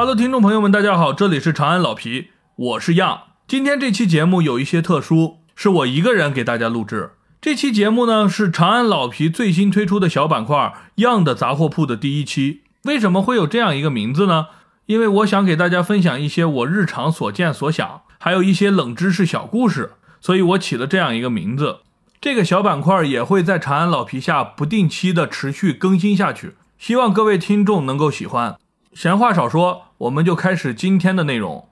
Hello，听众朋友们，大家好，这里是长安老皮，我是样。今天这期节目有一些特殊，是我一个人给大家录制。这期节目呢是长安老皮最新推出的小板块“样的杂货铺”的第一期。为什么会有这样一个名字呢？因为我想给大家分享一些我日常所见所想，还有一些冷知识小故事，所以我起了这样一个名字。这个小板块也会在长安老皮下不定期的持续更新下去，希望各位听众能够喜欢。闲话少说，我们就开始今天的内容。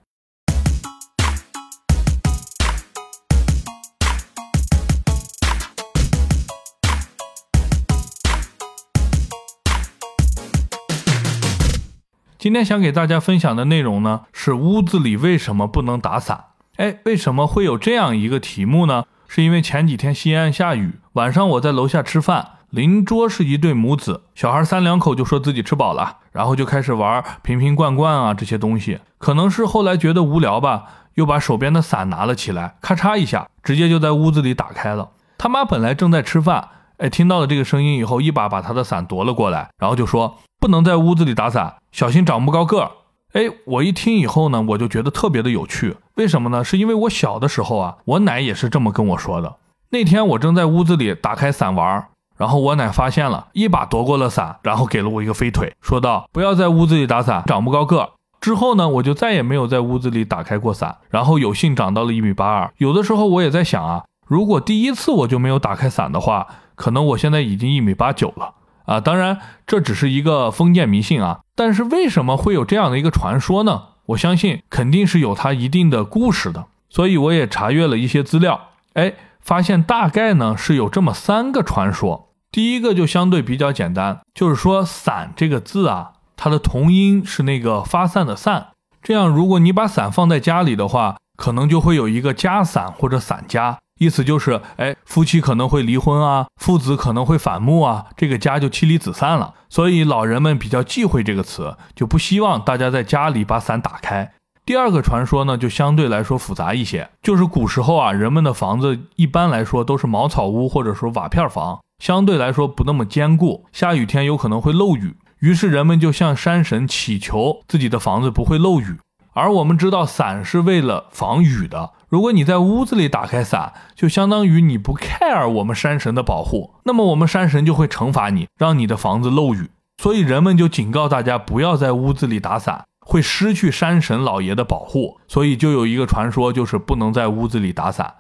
今天想给大家分享的内容呢，是屋子里为什么不能打伞？哎，为什么会有这样一个题目呢？是因为前几天西安下雨，晚上我在楼下吃饭，邻桌是一对母子，小孩三两口就说自己吃饱了，然后就开始玩瓶瓶罐罐啊这些东西。可能是后来觉得无聊吧，又把手边的伞拿了起来，咔嚓一下，直接就在屋子里打开了。他妈本来正在吃饭，哎，听到了这个声音以后，一把把他的伞夺了过来，然后就说不能在屋子里打伞，小心长不高个儿。哎，我一听以后呢，我就觉得特别的有趣。为什么呢？是因为我小的时候啊，我奶也是这么跟我说的。那天我正在屋子里打开伞玩，然后我奶发现了，一把夺过了伞，然后给了我一个飞腿，说道：“不要在屋子里打伞，长不高个。”之后呢，我就再也没有在屋子里打开过伞，然后有幸长到了一米八二。有的时候我也在想啊，如果第一次我就没有打开伞的话，可能我现在已经一米八九了。啊，当然这只是一个封建迷信啊，但是为什么会有这样的一个传说呢？我相信肯定是有它一定的故事的，所以我也查阅了一些资料，哎，发现大概呢是有这么三个传说。第一个就相对比较简单，就是说“伞”这个字啊，它的同音是那个发散的“散”，这样如果你把伞放在家里的话，可能就会有一个家伞或者伞家。意思就是，哎，夫妻可能会离婚啊，父子可能会反目啊，这个家就妻离子散了。所以老人们比较忌讳这个词，就不希望大家在家里把伞打开。第二个传说呢，就相对来说复杂一些，就是古时候啊，人们的房子一般来说都是茅草屋或者说瓦片房，相对来说不那么坚固，下雨天有可能会漏雨，于是人们就向山神祈求自己的房子不会漏雨。而我们知道，伞是为了防雨的。如果你在屋子里打开伞，就相当于你不 care 我们山神的保护，那么我们山神就会惩罚你，让你的房子漏雨。所以人们就警告大家不要在屋子里打伞，会失去山神老爷的保护。所以就有一个传说，就是不能在屋子里打伞。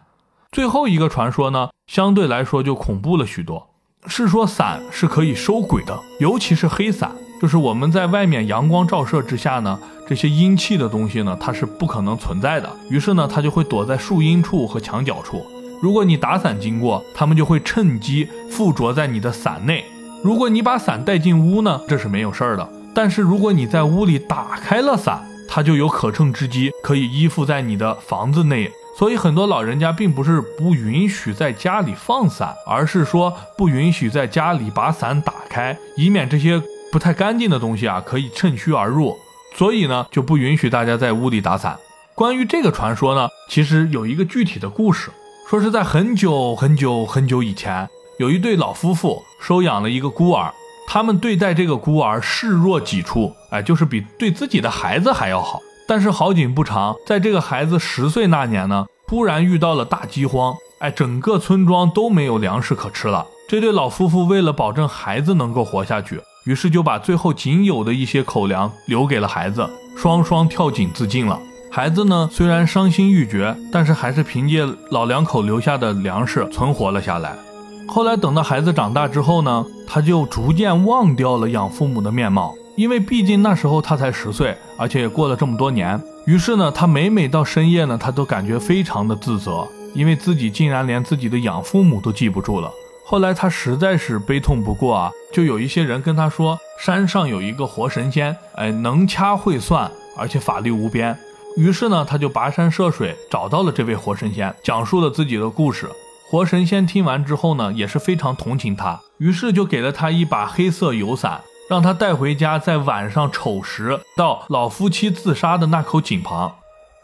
最后一个传说呢，相对来说就恐怖了许多，是说伞是可以收鬼的，尤其是黑伞。就是我们在外面阳光照射之下呢，这些阴气的东西呢，它是不可能存在的。于是呢，它就会躲在树荫处和墙角处。如果你打伞经过，它们就会趁机附着在你的伞内。如果你把伞带进屋呢，这是没有事儿的。但是如果你在屋里打开了伞，它就有可乘之机，可以依附在你的房子内。所以很多老人家并不是不允许在家里放伞，而是说不允许在家里把伞打开，以免这些。不太干净的东西啊，可以趁虚而入，所以呢就不允许大家在屋里打伞。关于这个传说呢，其实有一个具体的故事，说是在很久很久很久以前，有一对老夫妇收养了一个孤儿，他们对待这个孤儿视若己出，哎，就是比对自己的孩子还要好。但是好景不长，在这个孩子十岁那年呢，突然遇到了大饥荒，哎，整个村庄都没有粮食可吃了。这对老夫妇为了保证孩子能够活下去。于是就把最后仅有的一些口粮留给了孩子，双双跳井自尽了。孩子呢，虽然伤心欲绝，但是还是凭借老两口留下的粮食存活了下来。后来等到孩子长大之后呢，他就逐渐忘掉了养父母的面貌，因为毕竟那时候他才十岁，而且也过了这么多年。于是呢，他每每到深夜呢，他都感觉非常的自责，因为自己竟然连自己的养父母都记不住了。后来他实在是悲痛不过啊，就有一些人跟他说，山上有一个活神仙，哎，能掐会算，而且法力无边。于是呢，他就跋山涉水找到了这位活神仙，讲述了自己的故事。活神仙听完之后呢，也是非常同情他，于是就给了他一把黑色油伞，让他带回家，在晚上丑时到老夫妻自杀的那口井旁。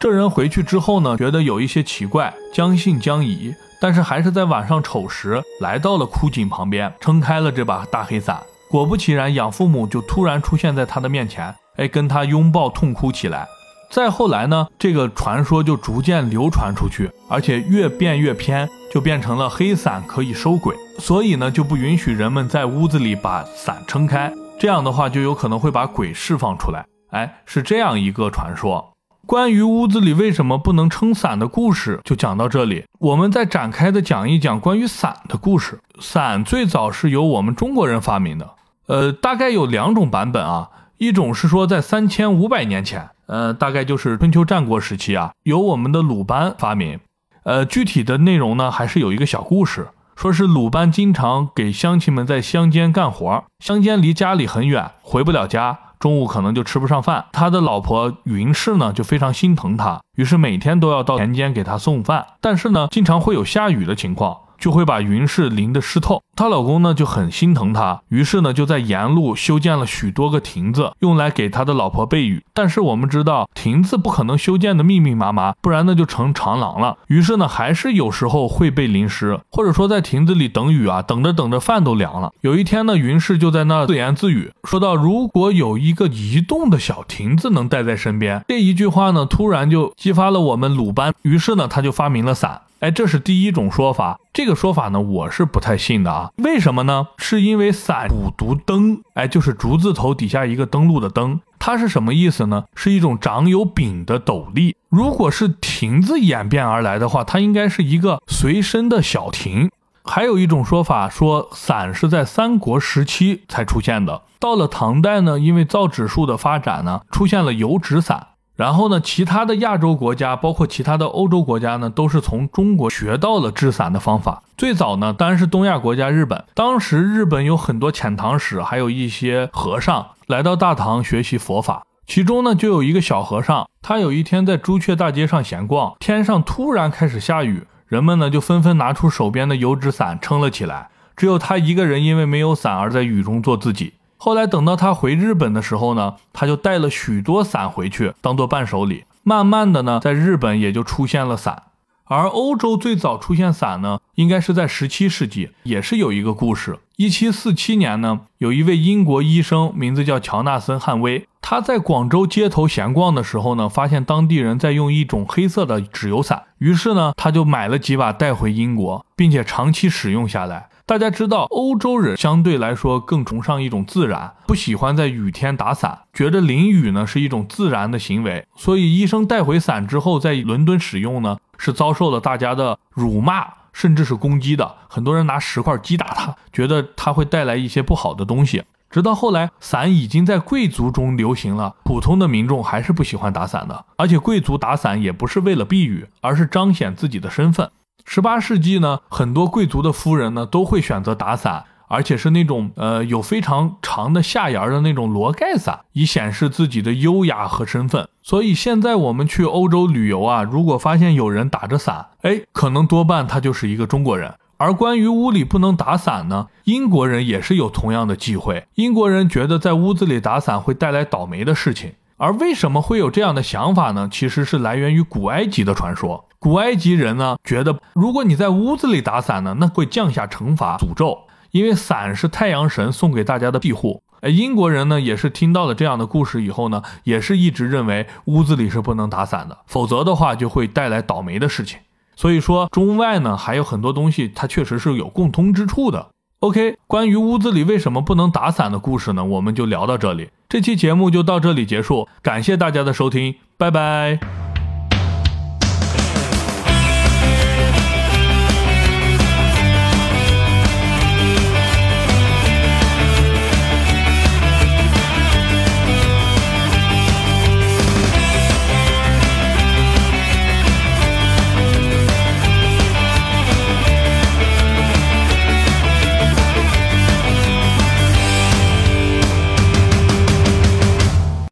这人回去之后呢，觉得有一些奇怪，将信将疑。但是还是在晚上丑时来到了枯井旁边，撑开了这把大黑伞。果不其然，养父母就突然出现在他的面前，哎，跟他拥抱痛哭起来。再后来呢，这个传说就逐渐流传出去，而且越变越偏，就变成了黑伞可以收鬼，所以呢就不允许人们在屋子里把伞撑开，这样的话就有可能会把鬼释放出来。哎，是这样一个传说。关于屋子里为什么不能撑伞的故事就讲到这里，我们再展开的讲一讲关于伞的故事。伞最早是由我们中国人发明的，呃，大概有两种版本啊，一种是说在三千五百年前。呃，大概就是春秋战国时期啊，由我们的鲁班发明。呃，具体的内容呢，还是有一个小故事，说是鲁班经常给乡亲们在乡间干活，乡间离家里很远，回不了家，中午可能就吃不上饭。他的老婆云氏呢，就非常心疼他，于是每天都要到田间给他送饭。但是呢，经常会有下雨的情况。就会把云氏淋得湿透，她老公呢就很心疼她，于是呢就在沿路修建了许多个亭子，用来给他的老婆避雨。但是我们知道亭子不可能修建的密密麻麻，不然呢就成长廊了。于是呢还是有时候会被淋湿，或者说在亭子里等雨啊，等着等着饭都凉了。有一天呢，云氏就在那自言自语，说到如果有一个移动的小亭子能带在身边，这一句话呢突然就激发了我们鲁班，于是呢他就发明了伞。哎，这是第一种说法。这个说法呢，我是不太信的啊。为什么呢？是因为伞补读灯，哎，就是竹字头底下一个登录的灯，它是什么意思呢？是一种长有柄的斗笠。如果是亭子演变而来的话，它应该是一个随身的小亭。还有一种说法说，伞是在三国时期才出现的。到了唐代呢，因为造纸术的发展呢，出现了油纸伞。然后呢，其他的亚洲国家，包括其他的欧洲国家呢，都是从中国学到了制伞的方法。最早呢，当然是东亚国家日本。当时日本有很多遣唐使，还有一些和尚来到大唐学习佛法。其中呢，就有一个小和尚，他有一天在朱雀大街上闲逛，天上突然开始下雨，人们呢就纷纷拿出手边的油纸伞撑了起来，只有他一个人因为没有伞而在雨中做自己。后来等到他回日本的时候呢，他就带了许多伞回去当做伴手礼。慢慢的呢，在日本也就出现了伞。而欧洲最早出现伞呢，应该是在十七世纪，也是有一个故事。一七四七年呢，有一位英国医生，名字叫乔纳森·汉威，他在广州街头闲逛的时候呢，发现当地人在用一种黑色的纸油伞，于是呢，他就买了几把带回英国，并且长期使用下来。大家知道，欧洲人相对来说更崇尚一种自然，不喜欢在雨天打伞，觉得淋雨呢是一种自然的行为。所以医生带回伞之后，在伦敦使用呢，是遭受了大家的辱骂，甚至是攻击的。很多人拿石块击打他，觉得他会带来一些不好的东西。直到后来，伞已经在贵族中流行了，普通的民众还是不喜欢打伞的。而且贵族打伞也不是为了避雨，而是彰显自己的身份。十八世纪呢，很多贵族的夫人呢都会选择打伞，而且是那种呃有非常长的下沿的那种罗盖伞，以显示自己的优雅和身份。所以现在我们去欧洲旅游啊，如果发现有人打着伞，哎，可能多半他就是一个中国人。而关于屋里不能打伞呢，英国人也是有同样的忌讳。英国人觉得在屋子里打伞会带来倒霉的事情。而为什么会有这样的想法呢？其实是来源于古埃及的传说。古埃及人呢，觉得如果你在屋子里打伞呢，那会降下惩罚、诅咒，因为伞是太阳神送给大家的庇护。哎，英国人呢，也是听到了这样的故事以后呢，也是一直认为屋子里是不能打伞的，否则的话就会带来倒霉的事情。所以说，中外呢还有很多东西，它确实是有共通之处的。OK，关于屋子里为什么不能打伞的故事呢，我们就聊到这里。这期节目就到这里结束，感谢大家的收听，拜拜。